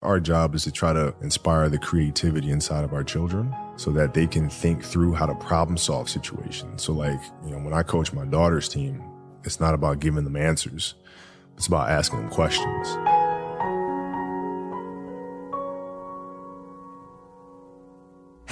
Our job is to try to inspire the creativity inside of our children so that they can think through how to problem solve situations. So, like, you know, when I coach my daughter's team, it's not about giving them answers, it's about asking them questions.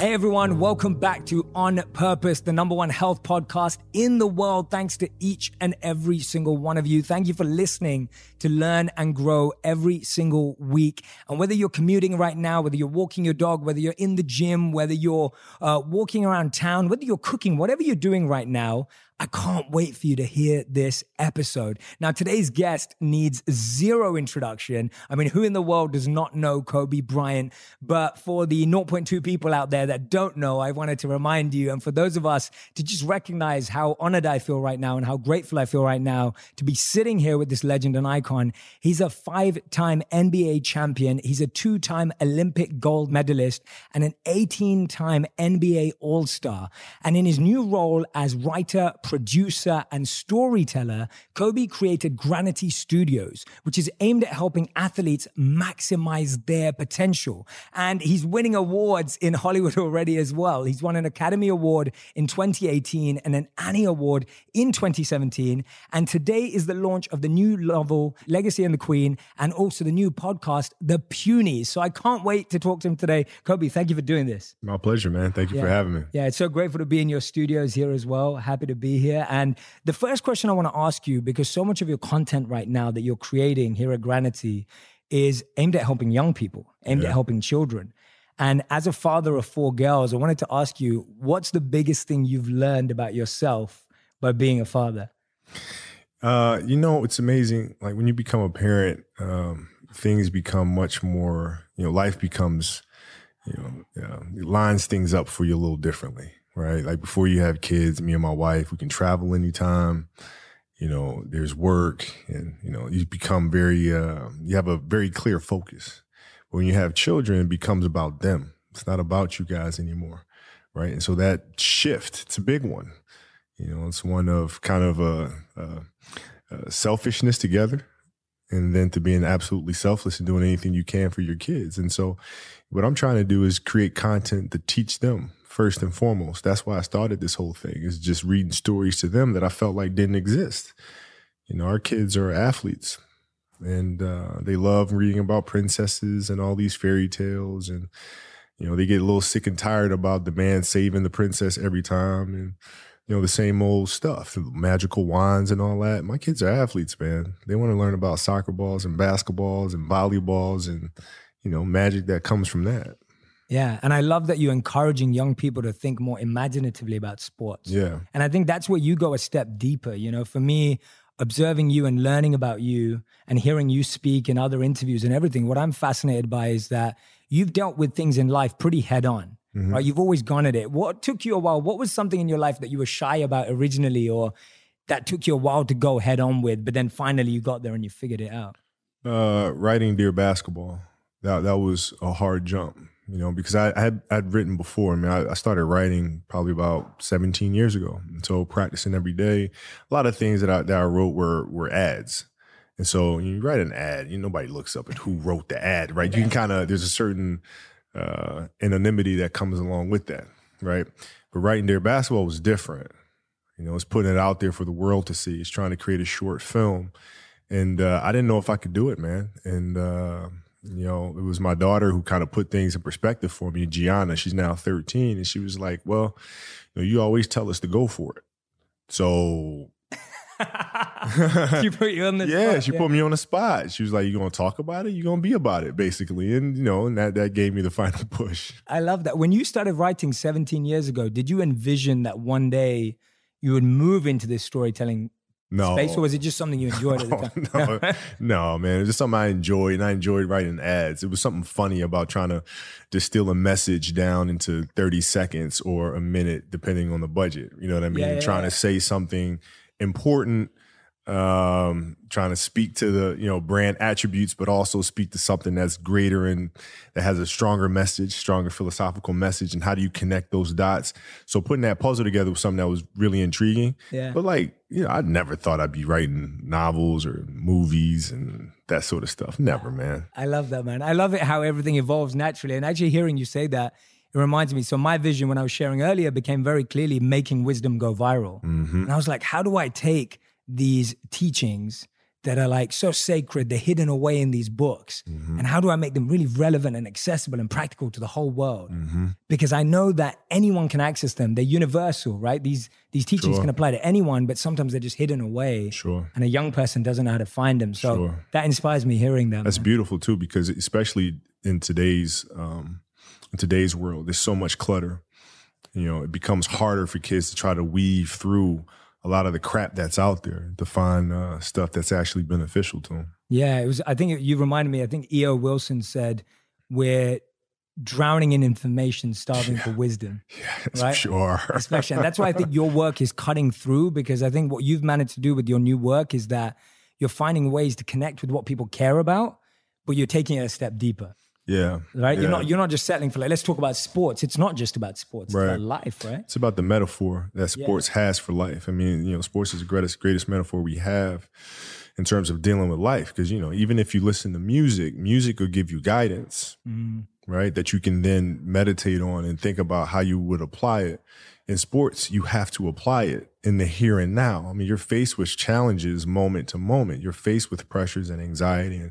Hey everyone, welcome back to On Purpose, the number one health podcast in the world. Thanks to each and every single one of you. Thank you for listening to learn and grow every single week. And whether you're commuting right now, whether you're walking your dog, whether you're in the gym, whether you're uh, walking around town, whether you're cooking, whatever you're doing right now, I can't wait for you to hear this episode. Now, today's guest needs zero introduction. I mean, who in the world does not know Kobe Bryant? But for the 0.2 people out there that don't know, I wanted to remind you, and for those of us to just recognize how honored I feel right now and how grateful I feel right now to be sitting here with this legend and icon. He's a five time NBA champion, he's a two time Olympic gold medalist, and an 18 time NBA All Star. And in his new role as writer, producer, and storyteller, Kobe created Granity Studios, which is aimed at helping athletes maximize their potential. And he's winning awards in Hollywood already as well. He's won an Academy Award in 2018 and an Annie Award in 2017. And today is the launch of the new novel, Legacy and the Queen, and also the new podcast, The Punies. So I can't wait to talk to him today. Kobe, thank you for doing this. My pleasure, man. Thank you Yeah. for having me. Yeah, it's so grateful to be in your studios here as well. Happy to be here. And the first question I want to ask you, because so much of your content right now that you're creating here at Granity is aimed at helping young people, aimed at helping children. And as a father of four girls, I wanted to ask you, what's the biggest thing you've learned about yourself by being a father? Uh, you know, it's amazing. Like when you become a parent, um, things become much more. You know, life becomes, you know, uh, lines things up for you a little differently, right? Like before you have kids, me and my wife, we can travel anytime. You know, there's work, and you know, you become very. Uh, you have a very clear focus. But When you have children, it becomes about them. It's not about you guys anymore, right? And so that shift, it's a big one. You know, it's one of kind of a, a, a selfishness together, and then to being absolutely selfless and doing anything you can for your kids. And so, what I'm trying to do is create content to teach them first and foremost. That's why I started this whole thing is just reading stories to them that I felt like didn't exist. You know, our kids are athletes, and uh, they love reading about princesses and all these fairy tales and you know they get a little sick and tired about the man saving the princess every time and you know the same old stuff magical wands and all that my kids are athletes man they want to learn about soccer balls and basketballs and volleyballs and you know magic that comes from that Yeah. And I love that you're encouraging young people to think more imaginatively about sports. yeah And I think that's where you go a step deeper. You know, for me, observing you and learning about you and hearing you speak in other interviews and everything, what I'm fascinated by is that you've dealt with things in life pretty head on. Right? You've always gone at it. What took you a while? What was something in your life that you were shy about originally or that took you a while to go head on with, but then finally you got there and you figured it out? uh writing dear basketball that that was a hard jump you know because i, I had i'd written before i mean I, I started writing probably about 17 years ago. And so practicing every day a lot of things that i that i wrote were were ads. And so when you write an ad you nobody looks up at who wrote the ad right? You can kind of there's a certain uh anonymity that comes along with that right? But writing dear basketball was different. You know it's putting it out there for the world to see. It's trying to create a short film. And uh, I didn't know if I could do it, man. And uh, you know, it was my daughter who kind of put things in perspective for me. Gianna, she's now 13, and she was like, "Well, you, know, you always tell us to go for it." So she put you on the yeah, spot, she put me on the spot. She was like, "You gonna talk about it? You're gonna be about it, basically." And you know, and that that gave me the final push. I love that. When you started writing 17 years ago, did you envision that one day you would move into this storytelling No, space, or was it just something you enjoyed at the time? No, no, man. It was just something I enjoyed, and I enjoyed writing ads. It was something funny about trying to distill a message down into 30 seconds or a minute, depending on the budget. You know what I mean? Yeah, yeah, trying yeah. to say something important um, trying to speak to the you know brand attributes, but also speak to something that's greater and that has a stronger message, stronger philosophical message. And how do you connect those dots? So putting that puzzle together was something that was really intriguing. Yeah. But like, you know, I never thought I'd be writing novels or movies and that sort of stuff. Never, man. I love that, man. I love it how everything evolves naturally. And actually, hearing you say that, it reminds me. So, my vision when I was sharing earlier became very clearly making wisdom go viral. Mm-hmm. And I was like, how do I take these teachings that are like so sacred, they're hidden away in these books, Mm-hmm. and how do I make them really relevant and accessible and practical to the whole world? Mm-hmm. Because I know that anyone can access them. They're universal, right? These these teachings Sure. can apply to anyone, but sometimes they're just hidden away. Sure. And a young person doesn't know how to find them. So Sure. that inspires me hearing them. That's beautiful too, because especially in today's um, in today's world, there's so much clutter. You know, it becomes harder for kids to try to weave through a lot of the crap that's out there to find uh, stuff that's actually beneficial to them. Yeah, it was. I think you reminded me. I think E.O. Wilson said, "We're drowning in information, starving for wisdom." Yes, Right? sure. Especially, and that's why I think your work is cutting through because I think what you've managed to do with your new work is that you're finding ways to connect with what people care about, but you're taking it a step deeper. Yeah, Right? You're not. You're not just settling for like. Let's talk about sports. It's not just about sports. It's Right. about life, right? It's about the metaphor that sports has for life. I mean, you know, sports is the greatest greatest metaphor we have in terms of dealing with life. Because you know, even if you listen to music, music will give you guidance, mm-hmm. right? That you can then meditate on and think about how you would apply it. In sports, you have to apply it in the here and now. I mean, you're faced with challenges moment to moment. You're faced with pressures and anxiety and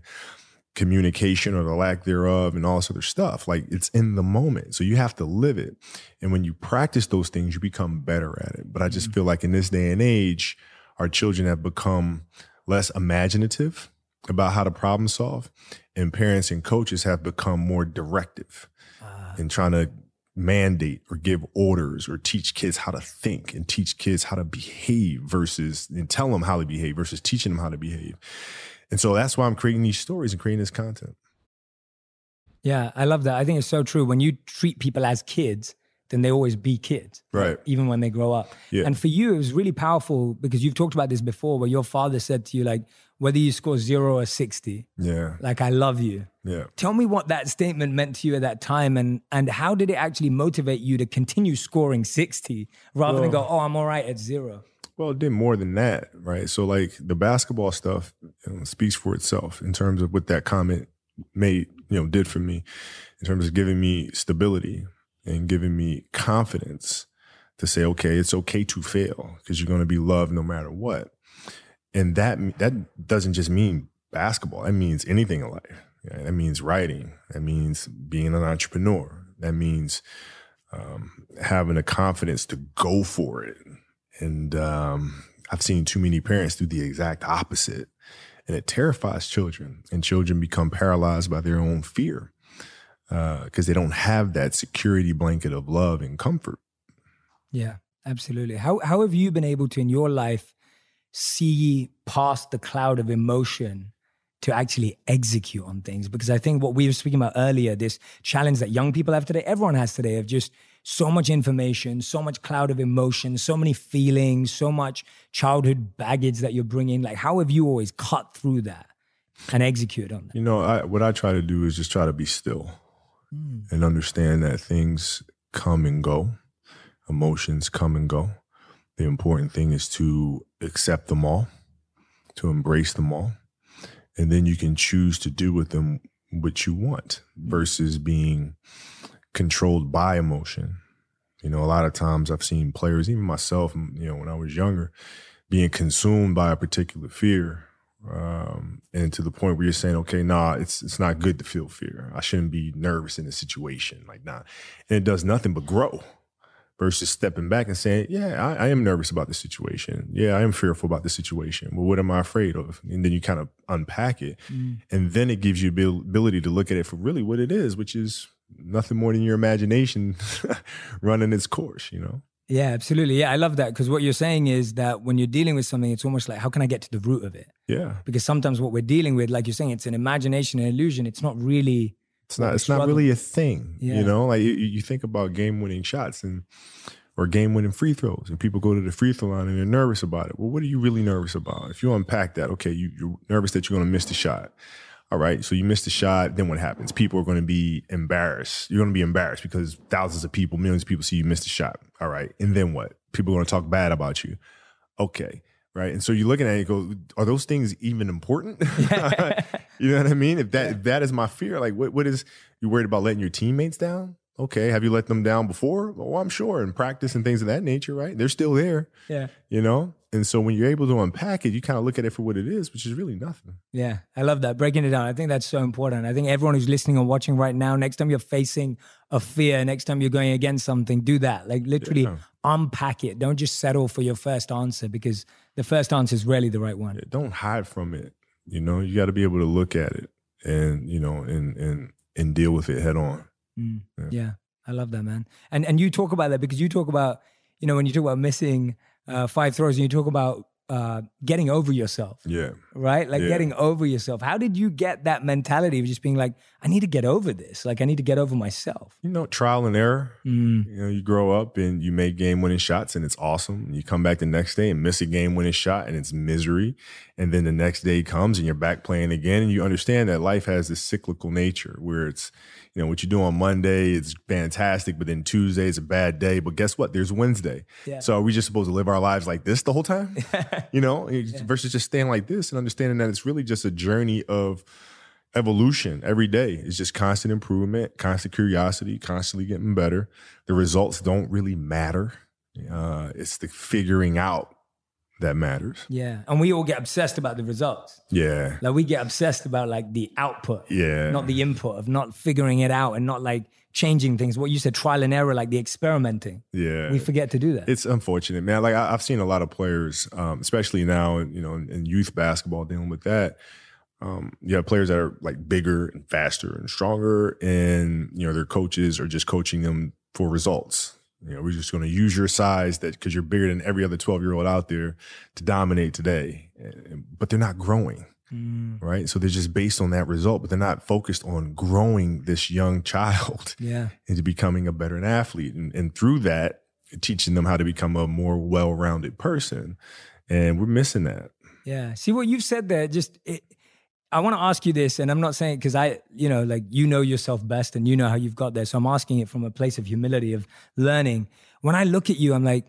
communication or the lack thereof and all this other stuff. Like it's in the moment. So you have to live it. And when you practice those things, you become better at it. But I just mm-hmm. feel like in this day and age, our children have become less imaginative about how to problem solve. And parents and coaches have become more directive ah. in trying to mandate or give orders or teach kids how to think and teach kids how to behave versus and tell them how to behave versus teaching them how to behave. And so that's why I'm creating these stories and creating this content. Yeah, I love that. I think it's so true. When you treat people as kids, then they always be kids, Right. Even when they grow up. Yeah. And for you, it was really powerful because you've talked about this before, where your father said to you, like, whether you score zero or 60, Yeah. like, I love you. Yeah. Tell me what that statement meant to you at that time and, and how did it actually motivate you to continue scoring 60 rather than go, oh, I'm all right at zero? Well, it did more than that, right? So, like the basketball stuff you know, speaks for itself in terms of what that comment made, you know, did for me, in terms of giving me stability and giving me confidence to say, okay, it's okay to fail because you're going to be loved no matter what. And that that doesn't just mean basketball. That means anything in life. Yeah, that means writing. That means being an entrepreneur. That means um, having the confidence to go for it. And um, I've seen too many parents do the exact opposite. And it terrifies children. And children become paralyzed by their own fear because they don't have that security blanket of love and comfort. Yeah, absolutely. How, how have you been able to, in your life, see past the cloud of emotion to actually execute on things because I think what we were speaking about earlier, this challenge that young people have today, everyone has today of just so much information, so much cloud of emotion, so many feelings, so much childhood baggage that you're bringing. Like, how have you always cut through that and execute on that? You know, I, what I try to do is just try to be still hmm. and understand that things come and go, emotions come and go. The important thing is to accept them all, to embrace them all, and then you can choose to do with them what you want hmm. versus being controlled by emotion. You know, a lot of times I've seen players, even myself, you know, when I was younger, being consumed by a particular fear um, and to the point where you're saying, okay, nah, it's it's not good to feel fear. I shouldn't be nervous in a situation like nah, and it does nothing but grow. Versus stepping back and saying, yeah, I, I am nervous about the situation. Yeah, I am fearful about the situation. Well, what am I afraid of? And then you kind of unpack it, and then it gives you the ability to look at it for really what it is, which is nothing more than your imagination running its course. You know. Yeah, absolutely. Yeah, I love that because what you're saying is that when you're dealing with something, it's almost like, how can I get to the root of it? Yeah. Because sometimes what we're dealing with, like you're saying, it's an imagination, an illusion. It's not really. It's not. It's not really a thing. Yeah. You know, like you, you think about game-winning shots, and or game winning free throws. And people go to the free throw line and they're nervous about it. Well, what are you really nervous about? If you unpack that, okay, you, you're nervous that you're going to miss the shot. All right, so you miss the shot, then what happens? People are going to be embarrassed. You're going to be embarrassed because thousands of people, millions of people see you miss the shot. All right, and then what? People are going to talk bad about you. Okay, right? And so you're looking at it, go, are those things even important? you know what I mean? If that if that is my fear, like what what is you worried about letting your teammates down? Okay, have you let them down before? Well, I'm sure in practice and things of that nature, right? They're still there. Yeah. You know? And so when you're able to unpack it, you kind of look at it for what it is, which is really nothing. Yeah, I love that. Breaking it down. I think that's so important. I think everyone who's listening or watching right now, next time you're facing a fear, next time you're going against something, do that. Like literally Yeah. unpack it. Don't just settle for your first answer because the first answer is rarely the right one. Yeah, don't hide from it. You know, you got to be able to look at it and, you know, and and and deal with it head on. Mm. Yeah. Yeah. I love that, man. And and you talk about that because you talk about, you know, when you talk about missing uh, five throws and you talk about uh, getting over yourself, Yeah. right? Like Yeah. getting over yourself. How did you get that mentality of just being like, I need to get over this. Like I need to get over myself. You know, trial and error. Mm. You know, you grow up and you make game winning shots and it's awesome. You come back the next day and miss a game winning shot and it's misery. And then the next day comes and you're back playing again. And you understand that life has this cyclical nature where it's, you know, what you do on Monday is fantastic, but then Tuesday is a bad day. But guess what? There's Wednesday. Yeah. So are we just supposed to live our lives like this the whole time? you know, versus just staying like this and understanding that it's really just a journey of evolution every day. It's just constant improvement, constant curiosity, constantly getting better. The results don't really matter. Uh, it's the figuring out that matters. Yeah. And we all get obsessed about the results. Yeah. Like we get obsessed about like the output, Yeah. not the input of not figuring it out and not like changing things. What you said, trial and error, like the experimenting. yeah. We forget to do that. It's unfortunate, man. Like I, I've seen a lot of players, um, especially now, you know, in, in youth basketball, dealing with that. Um, you have players that are like bigger and faster and stronger, and you know their coaches are just coaching them for results. You know, we're just going to use your size that because you're bigger than every other 12 year old out there to dominate today, And- but they're not growing Mm, right? So they're just based on that result, but they're not focused on growing this young child yeah. into becoming a better athlete. And, and through that, teaching them how to become a more well rounded person. And we're missing that. Yeah. See what you've said there. Just it, I want to ask you this, and I'm not saying because I, you know, like you know yourself best and you know how you've got there. So I'm asking it from a place of humility of learning. When I look at you, I'm like,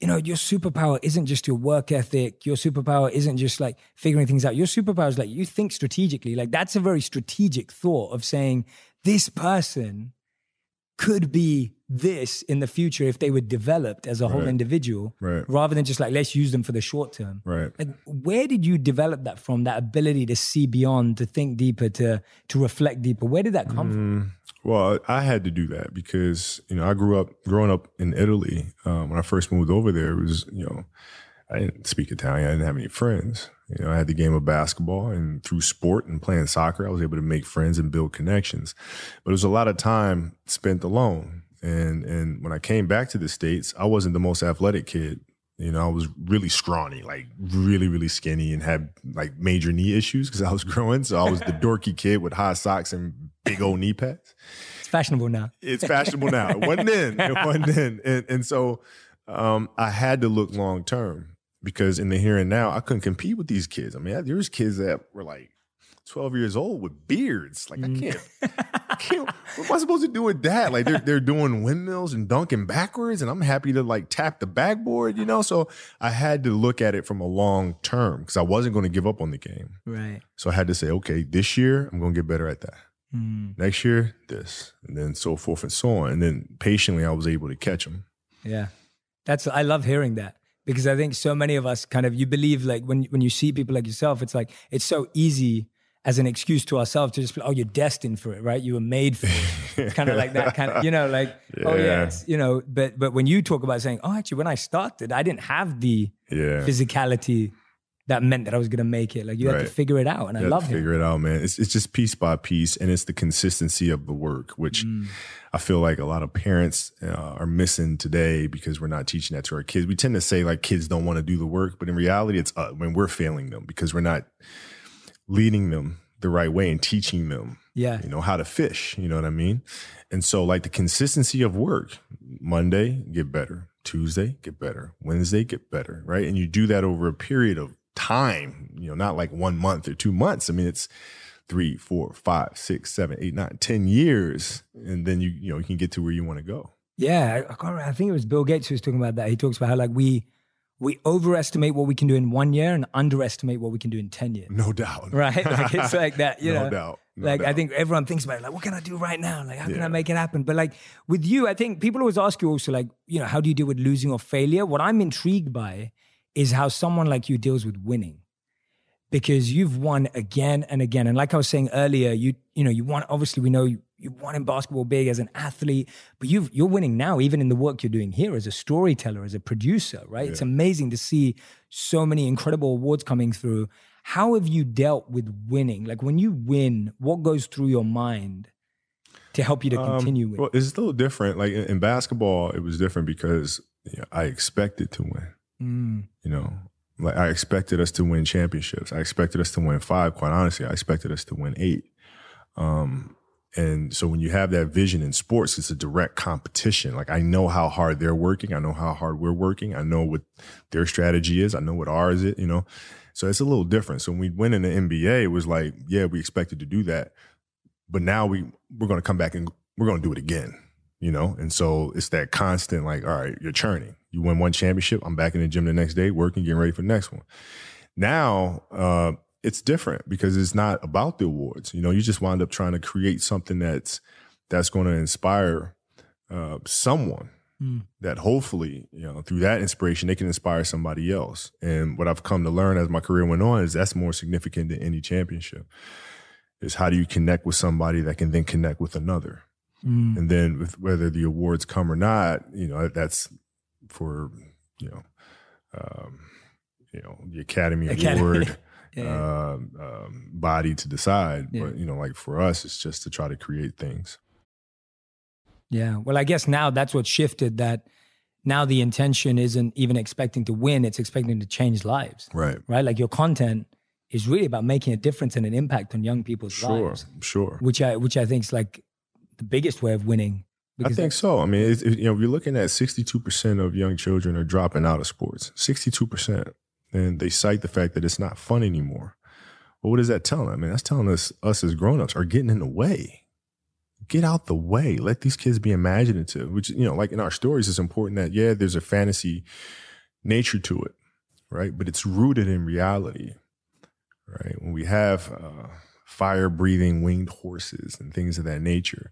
you know, your superpower isn't just your work ethic. Your superpower isn't just like figuring things out. Your superpower is like you think strategically. Like that's a very strategic thought of saying this person could be this in the future if they were developed as a whole Right. individual Right. rather than just like let's use them for the short term Right. like where did you develop that from that ability to see beyond to think deeper to to reflect deeper where did that come from Mm, well, I had to do that because, you know, I grew up growing up in Italy. Um, when I first moved over there, it was, you know, I didn't speak Italian. I didn't have any friends. You know, I had the game of basketball and through sport and playing soccer, I was able to make friends and build connections. But it was a lot of time spent alone. And and when I came back to the States, I wasn't the most athletic kid. You know, I was really scrawny, like really, really skinny and had like major knee issues because I was growing. So I was the dorky kid with high socks and big old knee pads it's fashionable now it's fashionable now. It wasn't then. It wasn't then. And, and so um, I had to look long term because in the here and now, I couldn't compete with these kids. I mean, there was kids that were like 12 years old with beards. Like, I can't, I can't, what am I supposed to do with that? Like, they're, they're doing windmills and dunking backwards, and I'm happy to like tap the backboard, you know? So I had to look at it from a long term because I wasn't going to give up on the game. right So I had to say, okay, this year, I'm going to get better at that Hmm. next year this and then so forth and so on and then patiently i was able to catch them yeah that's i love hearing that because i think so many of us kind of you believe like when when you see people like yourself it's like it's so easy as an excuse to ourselves to just be, oh you're destined for it right you were made for it it's kind of like that kind of you know like oh Yeah. yes you know but but when you talk about saying oh actually when i started i didn't have the yeah physicality that meant that I was going to make it. Like you had to figure it out, and I You have love to figure it out man it's, it's just piece by piece and it's the consistency of the work which Mm. i feel like a lot of parents uh, are missing today because we're not teaching that to our kids we tend to say like kids don't want to do the work but in reality it's uh, when we're failing them because we're not leading them the right way and teaching them, Yeah. you know, how to fish. You know what I mean? And so, like the consistency of work, Monday get better, Tuesday get better, Wednesday get better, right? And you do that over a period of time. You know, not like one month or two months. I mean, it's three, four, five, six, seven, eight, nine, ten years, and then you you know you can get to where you want to go. Yeah, I, can't remember, I think it was Bill Gates who was talking about that. He talks about how like we we overestimate what we can do in one year and underestimate what we can do in ten years. No doubt. Right? Like it's like that. You no know, doubt. No like I think everyone thinks about it, like what can I do right now? Like how can I make it happen? But like with you, I think people always ask you also like you know how do you deal with losing or failure? What I'm intrigued by is how someone like you deals with winning because you've won again and again. And like I was saying earlier, you you know you won. Obviously, we know you, you won in basketball big as an athlete, but you've you're winning now, even in the work you're doing here as a storyteller, as a producer. Right? It's amazing to see so many incredible awards coming through. How have you dealt with winning? Like when you win, what goes through your mind to help you to Um, continue winning? Well, it's still different. Like in, in basketball, it was different because you know, I expected to win. Mm, You know, like I expected us to win championships. I expected us to win five. Quite honestly, I expected us to win eight. Um, and so when you have that vision in sports, it's a direct competition. Like I know how hard they're working. I know how hard we're working. I know what their strategy is. I know what ours is. You know, so it's a little different. So when we went in the NBA, it was like, yeah, we expected to do that, but now we we're going to come back and we're going to do it again. You know, and so it's that constant like, all right, you're churning. You win one championship. I'm back in the gym the next day, working, getting ready for the next one. Now, uh, it's different because it's not about the awards. You know, you just wind up trying to create something that's that's going to inspire uh, someone Mm. that hopefully, you know, through that inspiration, they can inspire somebody else. And what I've come to learn as my career went on is that's more significant than any championship. Is how do you connect with somebody that can then connect with another, mm, and then with whether the awards come or not, you know, that's for you know, um, you know, the Academy Academy. Award yeah. um, um, body to decide. Yeah. But you know, like for us, it's just to try to create things. Yeah. Well, I guess now that's what shifted that now the intention isn't even expecting to win, it's expecting to change lives, Right. right? Like your content is really about making a difference and an impact on young people's Sure. lives, Sure. Sure. which I which I think is like the biggest way of winning. I think so. I mean, it's, it, you know, if you're looking at 62% of young children are dropping out of sports. 62%. And they cite the fact that it's not fun anymore. Well, what does that tell them? I mean, that's telling us, us as grown-ups are getting in the way. Get out the way. Let these kids be imaginative, which, you know, like in our stories, it's important that, yeah, there's a fantasy nature to it, right? But it's rooted in reality, right? When we have uh, fire breathing winged horses and things of that nature,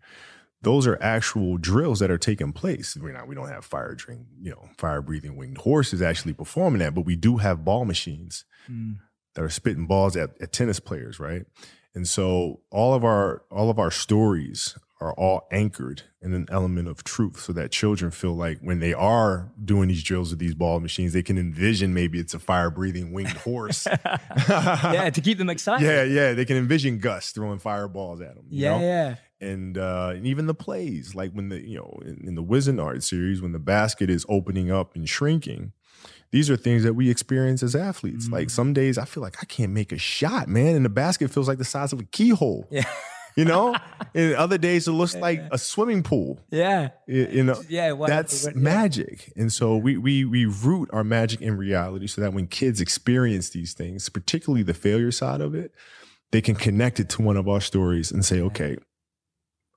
those are actual drills that are taking place. We're not, we don't have fire drink, you know, fire breathing winged horses actually performing that, but we do have ball machines Mm. that are spitting balls at, at tennis players, right? And so all of our all of our stories are all anchored in an element of truth so that children feel like when they are doing these drills with these ball machines, they can envision maybe it's a fire breathing winged horse. yeah, to keep them excited. yeah, yeah. They can envision Gus throwing fireballs at them. you Yeah, know? yeah. And uh, and even the plays, like when the you know in, in the Wizenard series, when the basket is opening up and shrinking, these are things that we experience as athletes. Mm. Like some days, I feel like I can't make a shot, man, and the basket feels like the size of a keyhole. Yeah. You know, and other days it looks like a swimming pool. Yeah. You, you know, Yeah. well, that's yeah. magic. And so we we we root our magic in reality so that when kids experience these things, particularly the failure side of it, they can connect it to one of our stories and say, okay,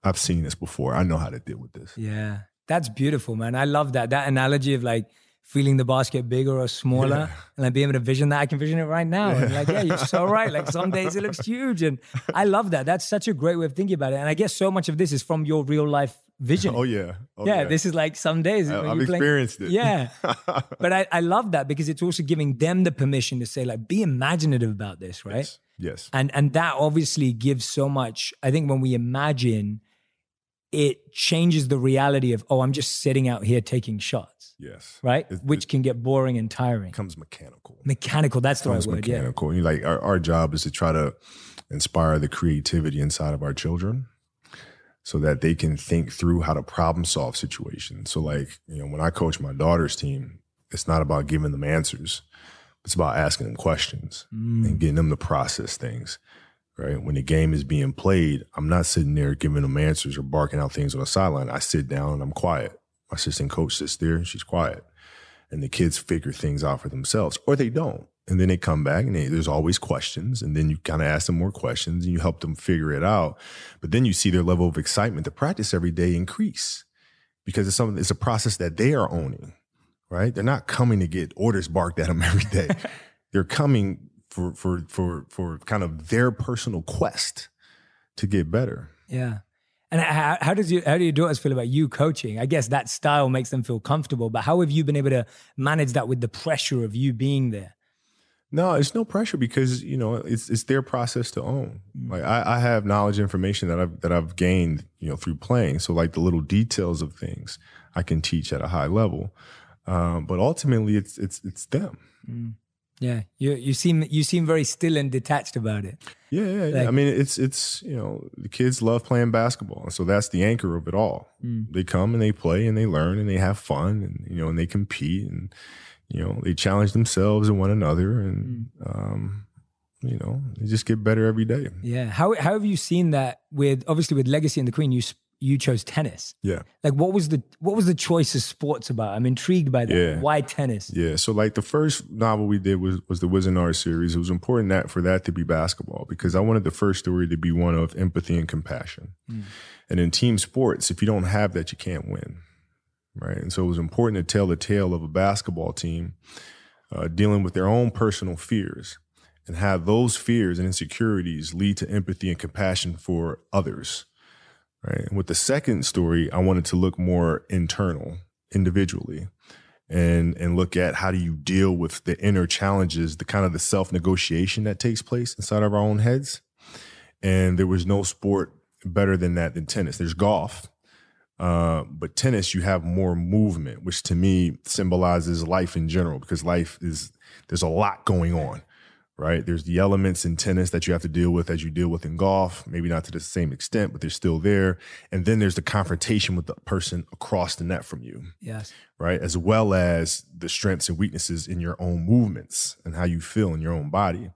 I've seen this before. I know how to deal with this. Yeah. That's beautiful, man. I love that. That analogy of like feeling the basket bigger or smaller Yeah. and like being able to vision that. I can vision it right now. And like, yeah, you're so right. Like some days it looks huge. And I love that. That's such a great way of thinking about it. And I guess so much of this is from your real life vision. Oh yeah. Oh, yeah, this is like some days. I, when I've you're playing- experienced it. Yeah. But I, I love that because it's also giving them the permission to say, like, be imaginative about this, right? Yes. yes. and and that obviously gives so much i think when we imagine it changes the reality of oh i'm just sitting out here taking shots Yes. right It- which can get boring and tiring becomes mechanical. mechanical that's the right word yeah mechanical. You like our, our job is to try to inspire the creativity inside of our children so that they can think through how to problem solve situations. So like, you know, when I coach my daughter's team, it's not about giving them answers. It's about asking them questions Mm. and getting them to process things. Right? When the game is being played, I'm not sitting there giving them answers or barking out things on the sideline. I sit down and I'm quiet. My assistant coach sits there and she's quiet. And the kids figure things out for themselves, or they don't. And then they come back and they, there's always questions. And then you kind of ask them more questions and you help them figure it out. But then you see their level of excitement to practice every day increase because it's something, it's a process that they are owning, right? They're not coming to get orders barked at them every day. They're coming for, for, for, for kind of their personal quest to get better. Yeah. And how, how, does you how do your daughters feel about you coaching? I guess that style makes them feel comfortable. But how have you been able to manage that with the pressure of you being there? No, it's no pressure because you know it's it's their process to own. Like I, I have knowledge, information that I've that I've gained, you know, through playing. So like the little details of things, I can teach at a high level. Um, but ultimately, it's it's it's them. Mm. Yeah, you you seem you seem very still and detached about it. Yeah, yeah, yeah. I mean, it's it's you know the kids love playing basketball, and so that's the anchor of it all. Mm. They come and they play and they learn and they have fun and you know and they compete and you know, they challenge themselves and one another, and mm. um, you know, they just get better every day. Yeah. How how have you seen that with obviously with Legacy and the Queen? You you chose tennis. Yeah. Like what was the what was the choice of sports about? I'm intrigued by that. Yeah. Why tennis? Yeah. So like the first novel we did was was the Wizenard series. It was important that for that to be basketball because I wanted the first story to be one of empathy and compassion. Mm. And in team sports, if you don't have that, you can't win right? And so it was important to tell the tale of a basketball team uh, dealing with their own personal fears and have those fears and insecurities lead to empathy and compassion for others, right? And with the second story, I wanted to look more internal, individually, and and look at how do you deal with the inner challenges, the kind of the self negotiation that takes place inside of our own heads. And there was no sport better than that than tennis. There's golf, uh, but tennis, you have more movement, which to me symbolizes life in general because life is, there's a lot going on, right? There's the elements in tennis that you have to deal with as you deal with in golf, maybe not to the same extent, but they're still there. And then there's the confrontation with the person across the net from you. Yes. Right. As well as the strengths and weaknesses in your own movements and how you feel in your own body.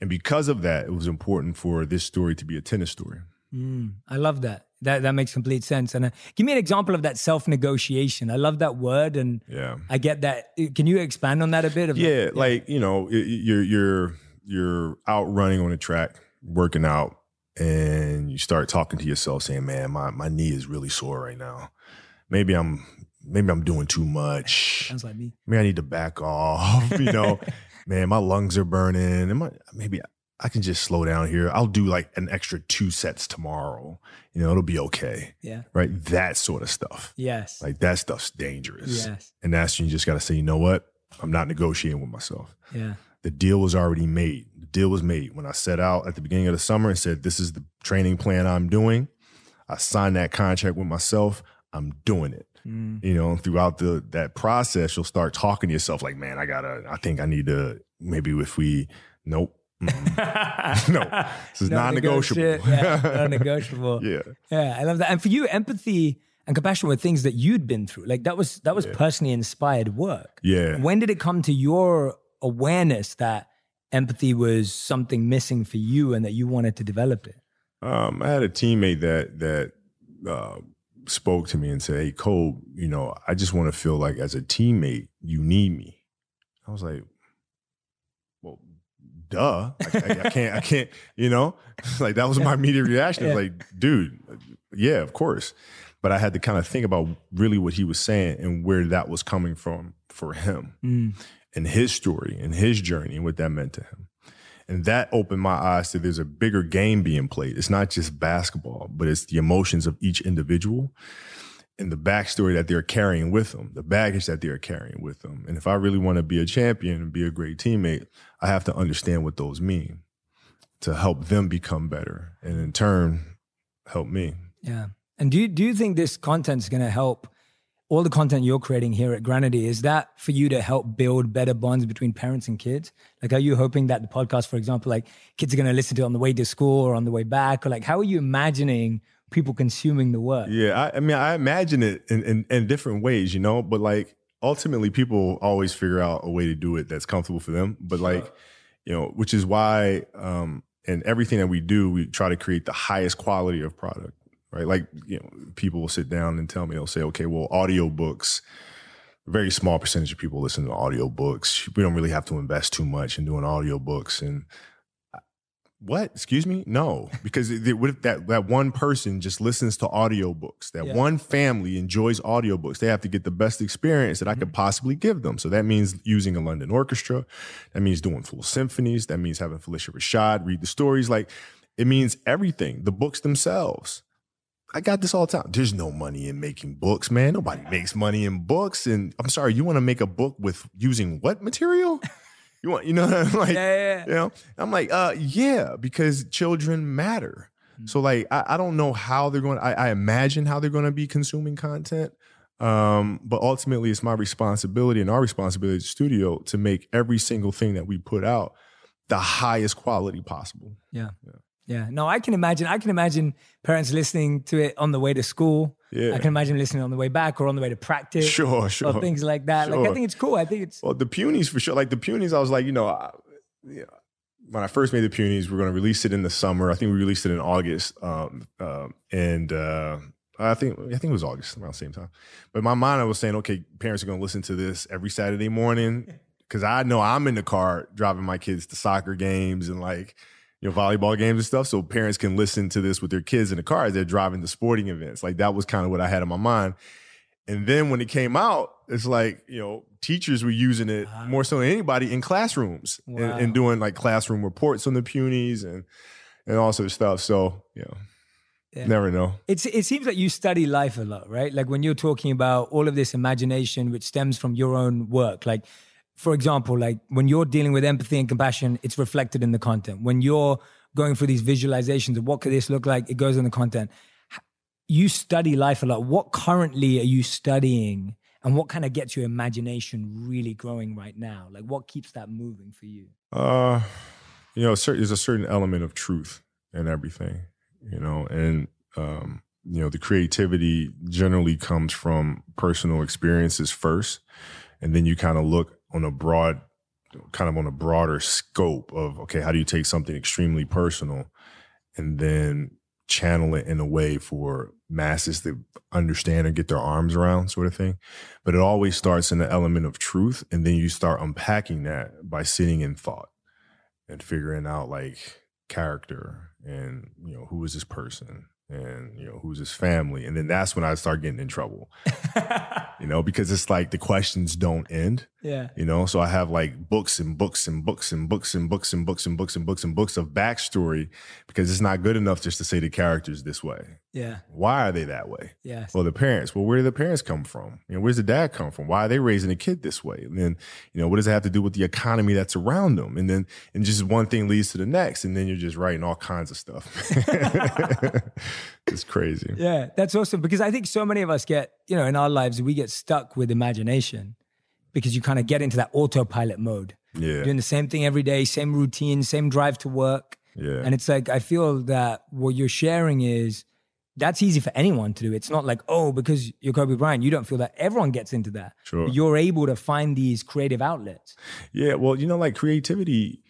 And because of that, it was important for this story to be a tennis story. Mm, I love that. That that makes complete sense. And uh, give me an example of that self negotiation. I love that word, and yeah, I get that. Can you expand on that a bit? Yeah, yeah, like you know, you're you're you're out running on a track, working out, and you start talking to yourself, saying, "Man, my my knee is really sore right now. Maybe I'm maybe I'm doing too much. Sounds like me. Maybe I need to back off. You know, man, my lungs are burning. And my, maybe I can just slow down here. I'll do like an extra two sets tomorrow. You know, it'll be okay. Yeah. Right. That sort of stuff. Yes. Like that stuff's dangerous. Yes. And that's when you just got to say, you know what? I'm not negotiating with myself. Yeah. The deal was already made. The deal was made when I set out at the beginning of the summer and said, this is the training plan I'm doing. I signed that contract with myself. I'm doing it. Mm. You know, throughout the that process, you'll start talking to yourself like, man, I gotta, I think I need to maybe if we, nope, Mm-hmm. no, this is non-negotiable. yeah, non-negotiable. yeah, yeah. I love that. And for you, empathy and compassion were things that you'd been through. Like that was that was yeah. personally inspired work. Yeah. When did it come to your awareness that empathy was something missing for you and that you wanted to develop it? Um, I had a teammate that that uh, spoke to me and said, "Hey, Cole, you know, I just want to feel like as a teammate, you need me." I was like, duh. I, I, I, can't, I can't, you know, like that was my immediate reaction. Yeah. Like, dude, yeah, of course. But I had to kind of think about really what he was saying and where that was coming from for him mm. and his story and his journey and what that meant to him. And that opened my eyes to there's a bigger game being played. It's not just basketball, but it's the emotions of each individual and the backstory that they're carrying with them, the baggage that they're carrying with them. And if I really want to be a champion and be a great teammate, I have to understand what those mean to help them become better and in turn help me. Yeah. And do you, do you think this content is going to help all the content you're creating here at Granity? Is that for you to help build better bonds between parents and kids? Like, are you hoping that the podcast, for example, like kids are going to listen to it on the way to school or on the way back? Or like, how are you imagining people consuming the work. Yeah, I, I mean, I imagine it in, in, in different ways, you know, but like ultimately, people always figure out a way to do it that's comfortable for them. But like, you know, which is why um, and everything that we do, we try to create the highest quality of product, right? Like, you know, people will sit down and tell me, they'll say, okay, well, audiobooks, a very small percentage of people listen to audiobooks. We don't really have to invest too much in doing audiobooks. And what? Excuse me? No, because it, what if that that one person just listens to audiobooks? That Yeah. one family enjoys audiobooks. They have to get the best experience that I could mm-hmm. possibly give them. So that means using a London orchestra. That means doing full symphonies. That means having Phylicia Rashad read the stories. Like it means everything. The books themselves. I got this all the time. There's no money in making books, man. Nobody makes money in books. And I'm sorry, you want to make a book with using what material? You want, you know, like, Yeah, yeah, yeah. you know, I'm like, uh, yeah, because children matter. Mm. So like, I, I don't know how they're going. I, I imagine how they're going to be consuming content. Um, but ultimately, it's my responsibility and our responsibility as a studio to make every single thing that we put out the highest quality possible. Yeah. Yeah. Yeah, no, I can imagine. I can imagine parents listening to it on the way to school. Yeah. I can imagine listening on the way back or on the way to practice. Sure, sure. Or things like that. Like I think it's cool. I think it's Well, the Punies for sure. Like the Punies, I was like, you know, I, yeah, when I first made the Punies, we are going to release it in the summer. I think we released it in August, um, um, and uh, I think I think it was August around the same time. But in my mind, I was saying, okay, parents are going to listen to this every Saturday morning because I know I'm in the car driving my kids to soccer games and like you know volleyball games and stuff, so parents can listen to this with their kids in the car as they're driving to sporting events. Like that was kind of what I had in my mind. And then when it came out, it's like, you know, teachers were using it Wow. more so than anybody in classrooms and, Wow. and doing like classroom reports on the punies and and all sort of stuff. So, you know, Yeah. never know. it's it seems like you study life a lot, right? Like when you're talking about all of this imagination which stems from your own work. Like for example, like when you're dealing with empathy and compassion, it's reflected in the content. When you're going through these visualizations of what could this look like, it goes in the content. You study life a lot. What currently are you studying and what kind of gets your imagination really growing right now? Like what keeps that moving for you? Uh, you know, there's a certain element of truth in everything, you know, and um, you know, the creativity generally comes from personal experiences first, and then you kind of look on a broad, kind of on a broader scope of okay, how do you take something extremely personal, and then channel it in a way for masses to understand and get their arms around, sort of thing. But it always starts in the element of truth, and then you start unpacking that by sitting in thought and figuring out like character and you know who is this person and you know who's his family and then that's when i start getting in trouble. You know because it's like the questions don't end yeah. you know? So i have like books and books and books and books and books and books and books and books and books of backstory because it's not good enough just to say the characters this way Yeah. why are they that way Yes. well, the parents. Well, where do the parents come from? You know, where's the dad come from? Why are they raising a kid this way? And then, you know, what does it have to do with the economy that's around them? And then, and just one thing leads to the next, and then you're just writing all kinds of stuff. it's crazy. Yeah, that's awesome because I think so many of us get, you know, in our lives, we get stuck with imagination because you kind of get into that autopilot mode, Yeah, doing the same thing every day, same routine, same drive to work. yeah, And it's like, I feel that what you're sharing is that's easy for anyone to do. It's not like, oh, because you're Kobe Bryant, you don't feel that. Everyone gets into that. Sure. You're able to find these creative outlets. yeah. Well, you know, like creativity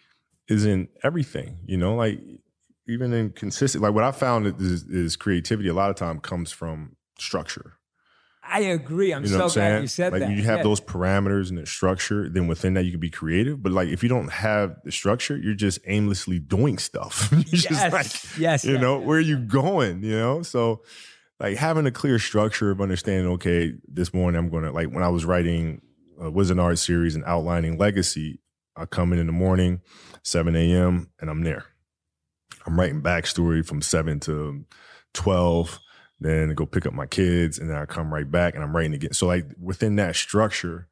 is in everything. You know, like even in consistent. Like what I found is, is creativity. A lot of time comes from structure. I agree. I'm You know so I'm glad saying? you said like that. you have Yeah. those parameters and the structure, then within that you can be creative. But like if you don't have the structure, you're just aimlessly doing stuff. you're just Yes, like, yes, you yes. know, where are you going? You know, so like having a clear structure of understanding. Okay, this morning I'm going to like when I was writing a Wizenard series and outlining Legacy. I come in in the morning, 7 a.m. and I'm there. I'm writing backstory from seven to 12 then go pick up my kids, and then I come right back and I'm writing again. So like within that structure,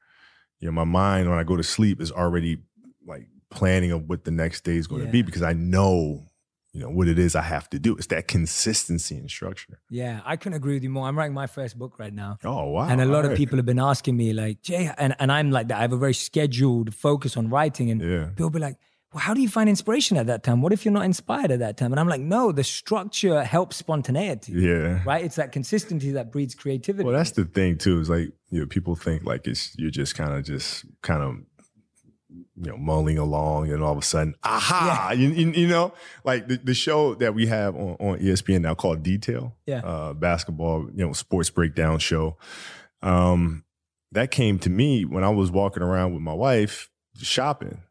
you know, my mind when I go to sleep is already like planning of what the next day is going to be because I know, you know, what it is I have to do. It's that consistency and structure. Yeah, I couldn't agree with you more. I'm writing my first book right now. Oh wow! and a lot All of people have been asking me like jay and, and i'm like that i have a very scheduled focus on writing and Yeah. people be like well how do you find inspiration at that time what if you're not inspired at that time and i'm like no the structure helps spontaneity Yeah. right it's that consistency that breeds creativity Well, that's the thing too. Is like you know, people think like it's you're just kind of just kind of you know, mulling along, and all of a sudden, aha! You, you, you know, like the, the show that we have on, on ESPN now called Detail, Yeah. uh, basketball, you know, sports breakdown show. Um, that came to me when I was walking around with my wife shopping.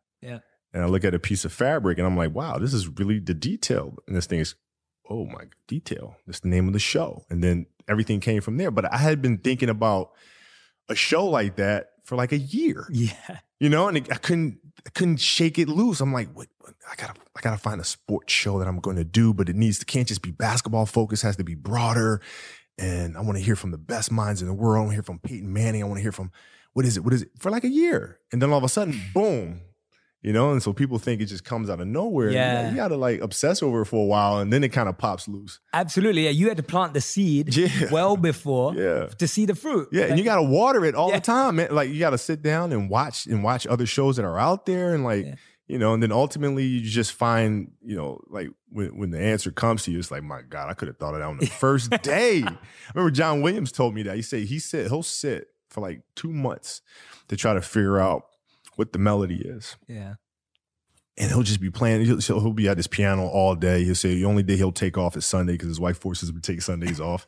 And I look at a piece of fabric and I'm like, wow, this is really the detail. And this thing is, oh my detail. That's the name of the show. And then everything came from there. But I had been thinking about a show like that for like a year, Yeah. you know, and I couldn't, I couldn't shake it loose. I'm like, what, I gotta, I gotta find a sports show that I'm going to do, but it needs to, can't just be basketball focused, has to be broader. And I want to hear from the best minds in the world. I want to hear from Peyton Manning. I want to hear from, what is it? What is it? For like a year. And then all of a sudden, boom, you know, and so people think it just comes out of nowhere. Yeah. gotta- You gotta like obsess over it for a while and then it kind of pops loose. Absolutely. Yeah. You had to plant the seed Yeah. well before Yeah. to see the fruit. Yeah, and you got to water it all Yeah. the time, man. Like you got to sit down and watch and watch other shows that are out there, and like Yeah. you know, and then ultimately you just find, you know, like when when the answer comes to you, it's like, my God, I could have thought of that on the first day. I remember John Williams told me that. He said he said he'll sit for like two months to try to figure out what the melody is. yeah. And he'll just be playing. He'll, he'll be at his piano all day. He'll say the only day he'll take off is Sunday because his wife forces him to take Sundays off.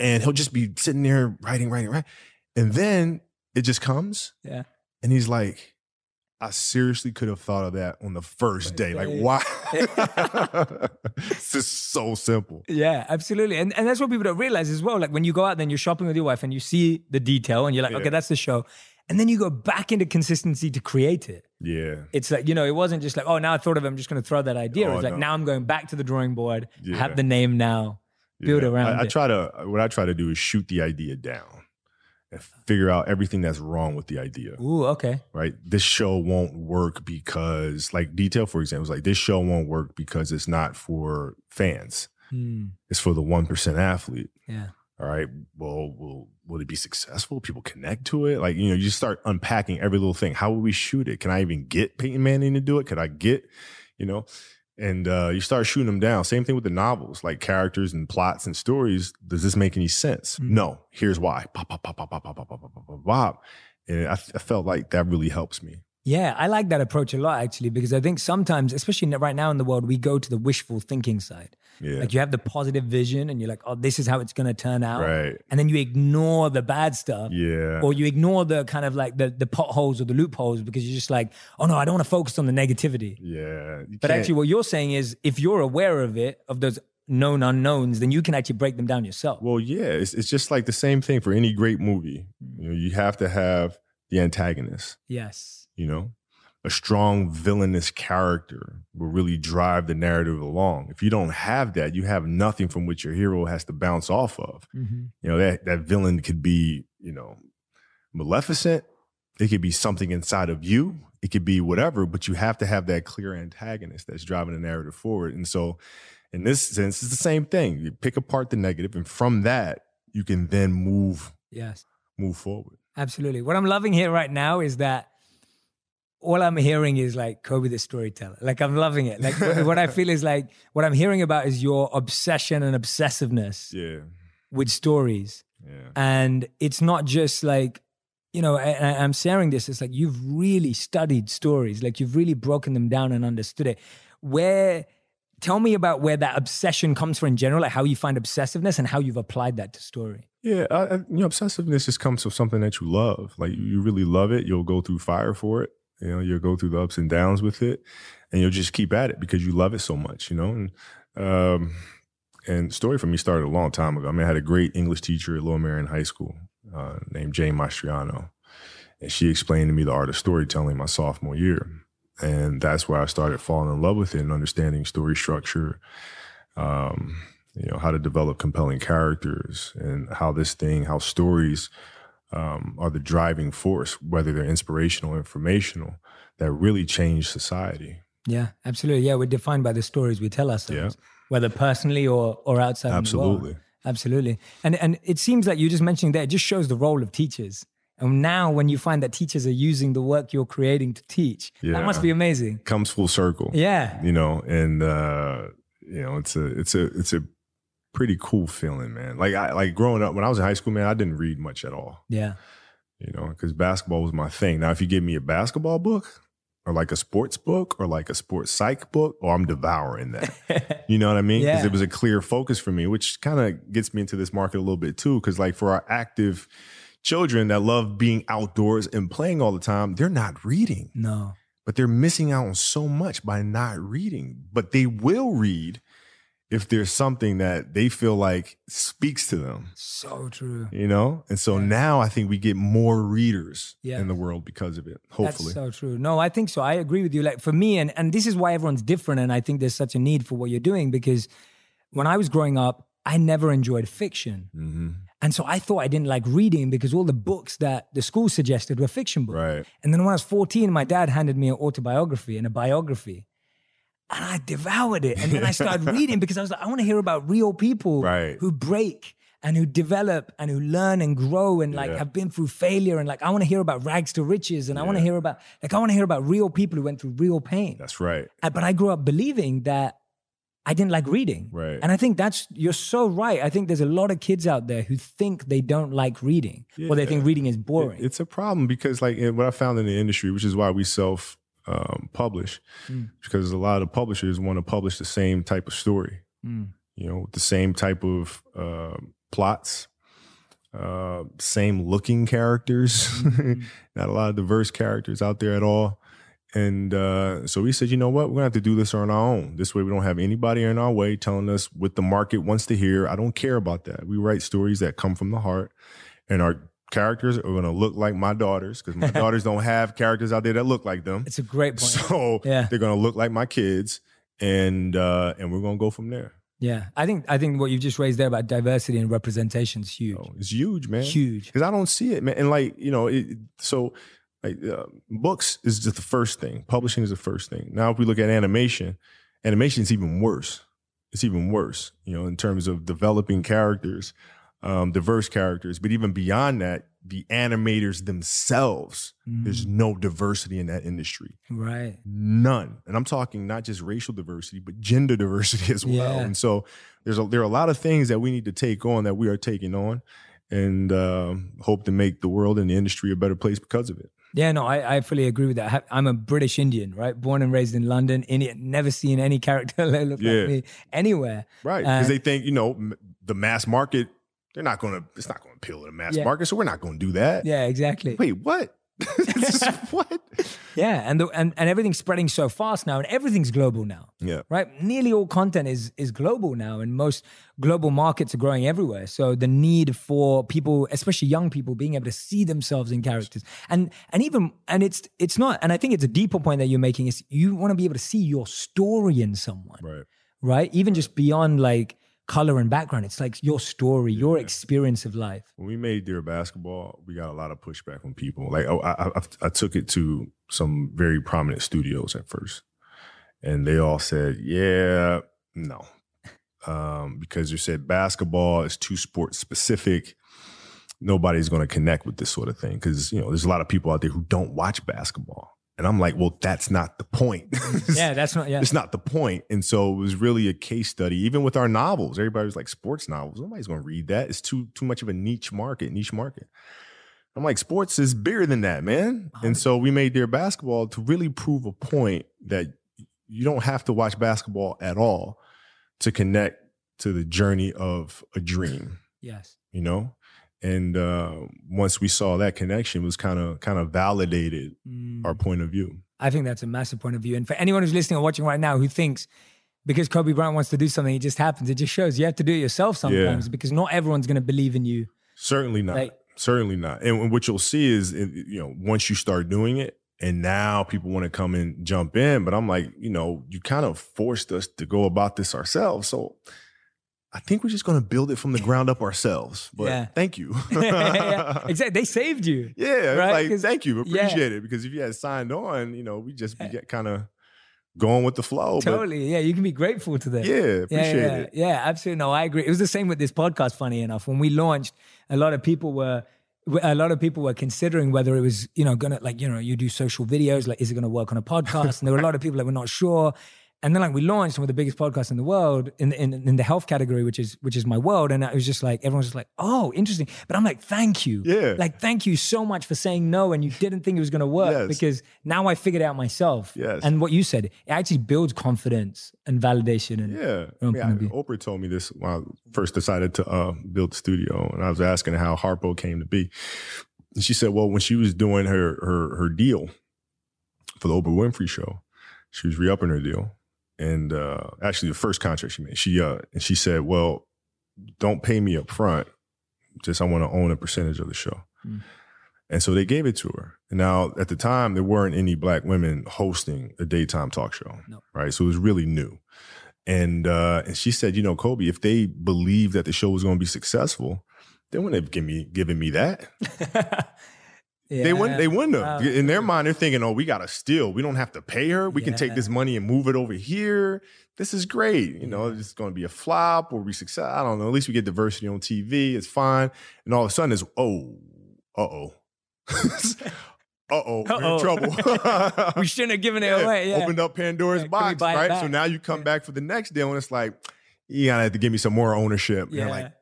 And he'll just be sitting there writing, writing, writing. And then it just comes. Yeah. And he's like, I seriously could have thought of that on the first day. Like, why? it's just so simple. Yeah, absolutely. And and that's what people don't realize as well. Like when you go out then you're shopping with your wife and you see the detail and you're like, Yeah. okay, that's the show. And then you go back into consistency to create it. Yeah. It's like, you know, it wasn't just like, oh, now I thought of it, I'm just going to throw that idea. Oh, was like, no. now I'm going back to the drawing board, Yeah. have the name now, build Yeah. around I, I try to, what I try to do is shoot the idea down and figure out everything that's wrong with the idea. Ooh, okay. right? This show won't work because, like, detail, for example, is like this show won't work because it's not for fans. Hmm. It's for the one percent athlete. Yeah. All right. Well, will will it be successful? People connect to it. Like, you know, you start unpacking every little thing. How will we shoot it? Can I even get Peyton Manning to do it? Could I get, you know? And uh, you start shooting them down. Same thing with the novels, like characters and plots and stories. Does this make any sense? Mhm. No. Here's why. Pop, pop, pop, pop, pop, pop, pop, pop, pop, pop, pop. And I, I felt like that really helps me. Yeah, I like that approach a lot actually, because I think sometimes, especially right now in the world, we go to the wishful thinking side. Yeah. Like you have the positive vision and you're like, oh, this is how it's going to turn out. Right. And then you ignore the bad stuff. Yeah. Or you ignore the kind of like the, the potholes or the loopholes because you're just like, oh no, I don't want to focus on the negativity. yeah. But can't- actually, what you're saying is if you're aware of it, of those known unknowns, then you can actually break them down yourself. well, yeah, it's, it's just like the same thing for any great movie. You know, you have to have the antagonist, yes. You know? A strong villainous character will really drive the narrative along. If you don't have that, you have nothing from which your hero has to bounce off of. hmm You know, that that villain could be, you know, maleficent. It could be something inside of you. It could be whatever, but you have to have that clear antagonist that's driving the narrative forward. And so, in this sense, it's the same thing. You pick apart the negative, and from that, you can then move Yes. move forward. Absolutely. What I'm loving here right now is that all I'm hearing is like Kobe the storyteller. Like I'm loving it. Like what, I feel is like what I'm hearing about is your obsession and obsessiveness Yeah, with stories. yeah, And it's not just like, you know, I, I- I'm sharing this. It's like you've really studied stories, like you've really broken them down and understood it. Where, tell me about where that obsession comes from in general, like how you find obsessiveness and how you've applied that to story. yeah. I, I, you know, obsessiveness just comes from something that you love. Like you really love it, you'll go through fire for it. You know, you'll go through the ups and downs with it, and you'll just keep at it because you love it so much. You know, and um, and story for me started a long time ago. I mean, I had a great English teacher at Lower Merion High School uh, named Jane Mastriano, and she explained to me the art of storytelling my sophomore year, and that's where I started falling in love with it and understanding story structure. Um, you know how to develop compelling characters and how this thing, how stories um, are the driving force, whether they're inspirational or informational, that really change society. Yeah, absolutely. Yeah, we're defined by the stories we tell ourselves, whether personally or or outside. Absolutely. world. absolutely. And and it seems like you just mentioning that it just shows the role of teachers. And now, when you find that teachers are using the work you're creating to teach, Yeah. that must be amazing. Comes full circle. Yeah, You know, and uh, you know, it's a it's a it's a pretty cool feeling, man. Like I like growing up when I was in high school, man, I didn't read much at all. yeah, You know, because basketball was my thing. Now, if you give me a basketball book, or like a sports book or like a sports psych book, or I'm devouring that. you know what I mean? Because Yeah. it was a clear focus for me, which kind of gets me into this market a little bit too. Because like for our active children that love being outdoors and playing all the time, they're not reading, No. but they're missing out on so much by not reading. But they will read if there's something that they feel like speaks to them So true. you know and so Yeah. now i think we get more readers Yeah. in the world because of it hopefully That's so true. No, I think so. I agree with you. Like for me, and and this is why everyone's different, and I think there's such a need for what you're doing because when I was growing up, I never enjoyed fiction, hmm and so I thought I didn't like reading because all the books that the school suggested were fiction books. right And then when I was 14, my dad handed me an autobiography and a biography. And I devoured it. And then I started reading because I was like, I want to hear about real people Right. who break and who develop and who learn and grow and like Yeah. have been through failure. And like, I want to hear about rags to riches. And I want to hear about, like, I want to hear about real people who went through real pain. that's right Uh, But I grew up believing that I didn't like reading. Right. And I think that's, you're so right. I think there's a lot of kids out there who think they don't like reading or they think reading is boring. it's a problem because like what i found in the industry which is why we self um, publish Mm. because a lot of publishers want to publish the same type of story Mm. you know the same type of uh, plots uh, same looking characters Mm-hmm. not a lot of diverse characters out there at all and uh, so we said you know what we're gonna have to do this on our own this way we don't have anybody in our way telling us what the market wants to hear i don't care about that we write stories that come from the heart and our characters are gonna look like my daughters because my daughters don't have characters out there that look like them It's a great point. so Yeah. they're gonna look like my kids and uh, and we're gonna go from there Yeah, I think I think what you've just raised there about diversity and representation is huge. Oh, it's huge, man. Huge. Because I don't see it, man. And like you know, it, so like uh, books is just the first thing. Publishing is the first thing. Now, if we look at animation, animation is even worse. It's even worse, you know, in terms of developing characters, um, diverse characters. But even beyond that, the animators themselves, there's no diversity in that industry. Right. None. And I'm talking not just racial diversity, but gender diversity as well. Yeah. And so there's a, there are a lot of things that we need to take on that we are taking on and um, hope to make the world and the industry a better place because of it. Yeah, no, I, I fully agree with that. I'm a British Indian, right? Born and raised in London. Indian, never seen any character look Yeah. like me anywhere. Right. Uh, Because they think, you know, the mass market, they're not going to, it's not going to appeal to the mass Yeah. market. So we're not going to do that. Yeah, exactly. Wait, what? What? Yeah, and the, and and everything's spreading so fast now, and everything's global now. Yeah. right? Nearly all content is is global now, and most global markets are growing everywhere. So the need for people, especially young people, being able to see themselves in characters, and and even and it's it's not, and I think it's a deeper point that you're making is you want to be able to see your story in someone, Right. right? Even just beyond like color and background, it's like your story, your experience of life. when we made Dear Basketball, we got a lot of pushback from people. Like, oh, I, I, I took it to some very prominent studios at first, and they all said, "Yeah, no," um, because you said basketball is too sport specific. Nobody's going to connect with this sort of thing because you know there's a lot of people out there who don't watch basketball, and I'm like, well, that's not the point. Yeah, that's not yeah. It's not the point. And so it was really a case study. Even with our novels, everybody was like, sports novels. Nobody's going to read that. It's too too much of a niche market, niche market. I'm like, sports is bigger than that, man. Oh, and so we made Dear Basketball to really prove a point that you don't have to watch basketball at all to connect to the journey of a dream, Yes. you know? And uh, once we saw that connection, it was kind of kind of validated Mm. our point of view. I think that's a massive point of view. And for anyone who's listening or watching right now who thinks because Kobe Bryant wants to do something, it just happens. It just shows you have to do it yourself sometimes because not everyone's going to believe in you. Certainly not. Like- Certainly not. And what you'll see is, you know, once you start doing it, and now people want to come and jump in, but I'm like, you know, you kind of forced us to go about this ourselves. So I think we're just going to build it from the ground up ourselves. But Yeah. thank you. yeah, exactly. They saved you. Yeah, Right? like thank you, yeah. appreciate it. Because if you had signed on, you know, we just be eh. kind of going with the flow. Totally. Yeah, you can be grateful to them. But yeah, Yeah, appreciate yeah, it. yeah, absolutely. No, I agree. It was the same with this podcast. Funny enough, when we launched, a lot of people were, a lot of people were considering whether it was, you know, gonna like, you know, you do social videos, like, is it gonna work on a podcast? And there were a lot of people that were not sure. And then like we launched some of the biggest podcasts in the world in, in in the health category, which is which is my world. And it was just like everyone's just like, oh, interesting. But I'm like, thank you. Yeah. Like, thank you so much for saying no and you didn't think it was gonna work Yes. because now I figured it out myself. Yes. And what you said, it actually builds confidence and validation and Yeah. From yeah point. Oprah told me this when I first decided to uh, build the studio, and I was asking how Harpo came to be. And she said, well, when she was doing her her her deal for the Oprah Winfrey show, she was re-upping her deal. And uh, actually the first contract she made, she uh and she said, Well, don't pay me up front. Just I want to own a percentage of the show. Mm. And so they gave it to her. And now at the time there weren't any black women hosting a daytime talk show. No. Right. So it was really new. And uh and she said, you know, Kobe, if they believed that the show was gonna be successful, they wouldn't have given me given me that. They wouldn't. They wouldn't have. Wow. In their mind, they're thinking, "Oh, we got to steal. We don't have to pay her. We can take this money and move it over here. This is great. You know, it's going to be a flop or be success. I don't know. At least we get diversity on TV. It's fine. And all of a sudden, it's oh, uh oh, uh oh, we're in trouble. we shouldn't have given it Yeah, away. Yeah. Opened up Pandora's Yeah, box, right? So now you come Yeah. back for the next deal, and it's like, you gotta have to give me some more ownership. Yeah. you're like,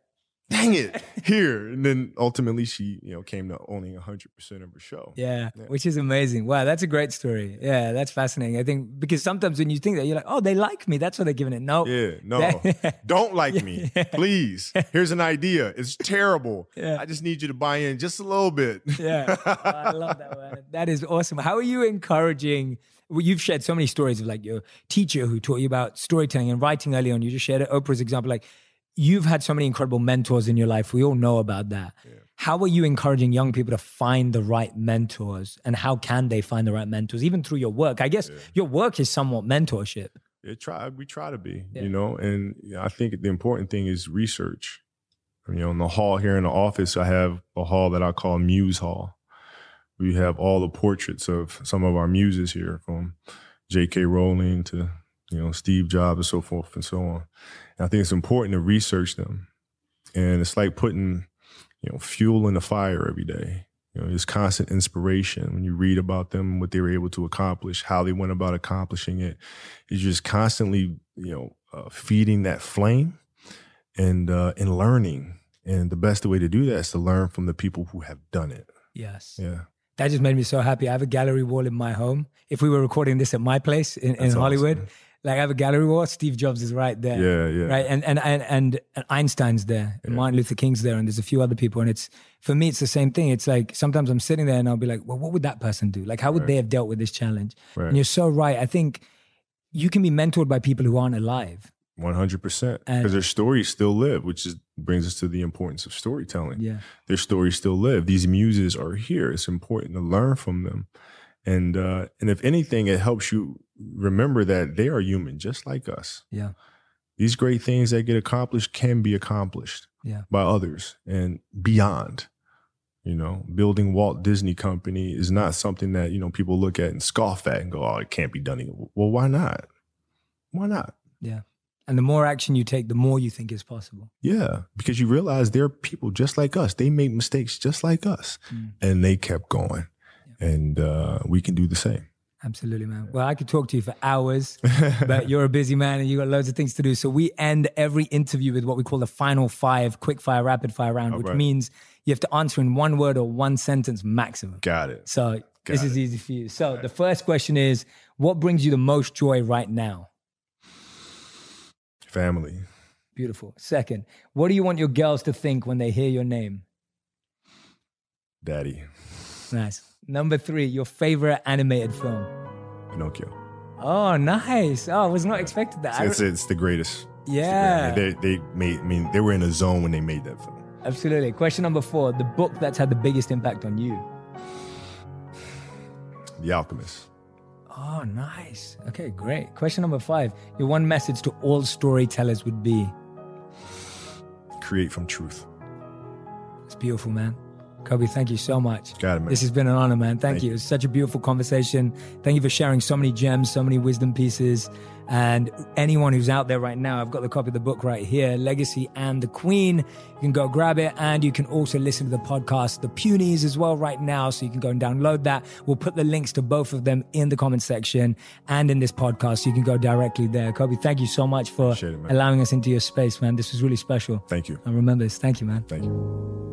dang it, here. And then ultimately, she, you know, came to owning hundred percent of her show. Yeah, Yeah. which is amazing. Wow, that's a great story. Yeah, that's fascinating. I think because sometimes when you think that you're like, oh, they like me, that's why they're giving it. No, Yeah, no, That- don't like me, please. Here's an idea. It's terrible. Yeah. I just need you to buy in just a little bit. yeah, Oh, I love that. Man. That is awesome. How are you encouraging? Well, you've shared so many stories of like your teacher who taught you about storytelling and writing early on. You just shared Oprah's example. Like you've had so many incredible mentors in your life. We all know about that. How are you encouraging young people to find the right mentors, and how can they find the right mentors, even through your work? I guess your work is somewhat mentorship. It try we try to be, Yeah. you know, and I think the important thing is research. You know, in the hall here in the office, I have a hall that I call Muse Hall. We have all the portraits of some of our muses here, from J.K. Rowling to you know Steve Jobs and so forth and so on. And I think it's important to research them, and it's like putting you know fuel in the fire every day. You know, there's constant inspiration when you read about them, what they were able to accomplish, how they went about accomplishing it. It's just constantly, you know, uh, feeding that flame and uh, and learning. And the best way to do that is to learn from the people who have done it. Yes. Yeah, That just made me so happy. I have a gallery wall in my home. If we were recording this at my place in, in Hollywood, awesome. Like I have a gallery wall. Steve Jobs is right there. yeah, yeah. Right. And, and, and, and, and Einstein's there and Yeah. Martin Luther King's there and there's a few other people. And it's, for me, it's the same thing. It's like sometimes I'm sitting there and I'll be like, well, what would that person do? Like, how would Right. they have dealt with this challenge? Right. And you're so right. I think you can be mentored by people who aren't alive. One hundred percent. Because their stories still live, which is brings us to the importance of storytelling. Yeah. Their stories still live. These muses are here. It's important to learn from them. And uh, and if anything, it helps you remember that they are human, just like us. Yeah. These great things that get accomplished can be accomplished Yeah. by others and beyond. You know, building Walt Disney Company is not something that you know people look at and scoff at and go, "Oh, it can't be done." again." Well, why not? Why not? Yeah. And the more action you take, the more you think is possible. Yeah, because you realize they're people just like us. They made mistakes just like us, Mm. and they kept going. And uh, we can do the same. Absolutely, man. Well, I could talk to you for hours, but you're a busy man and you got loads of things to do. So we end every interview with what we call the final five quick fire, rapid fire round, All which right. means you have to answer in one word or one sentence maximum. Got it. So this Got is it. easy for you. So the first question is, what brings you the most joy right now? Family. Beautiful. Second, what do you want your girls to think when they hear your name? Daddy. Nice. Number three, your favorite animated film. Pinocchio. Oh, nice. Oh, I was not expecting that. It's, it's the greatest. It's the Yeah. greatest. They, they made. I mean, they were in a zone when they made that film. Absolutely. Question number four, the book that's had the biggest impact on you. The Alchemist. Oh, nice. Okay, great. Question number five, your one message to all storytellers would be Create from truth. it's beautiful, man. Kobe, thank you so much. Got it, man. This has been an honor, man. Thank, Thank you. you. It's such a beautiful conversation. Thank you for sharing so many gems, so many wisdom pieces. And anyone who's out there right now, I've got the copy of the book right here, Legacy and the Queen. You can go grab it. And you can also listen to the podcast, The Punies, as well, right now. So you can go and download that. We'll put the links to both of them in the comment section and in this podcast. So you can go directly there. Kobe, thank you so much for it, allowing us into your space, man. This was really special. Thank you. I remember this. Thank you, man. Thank you.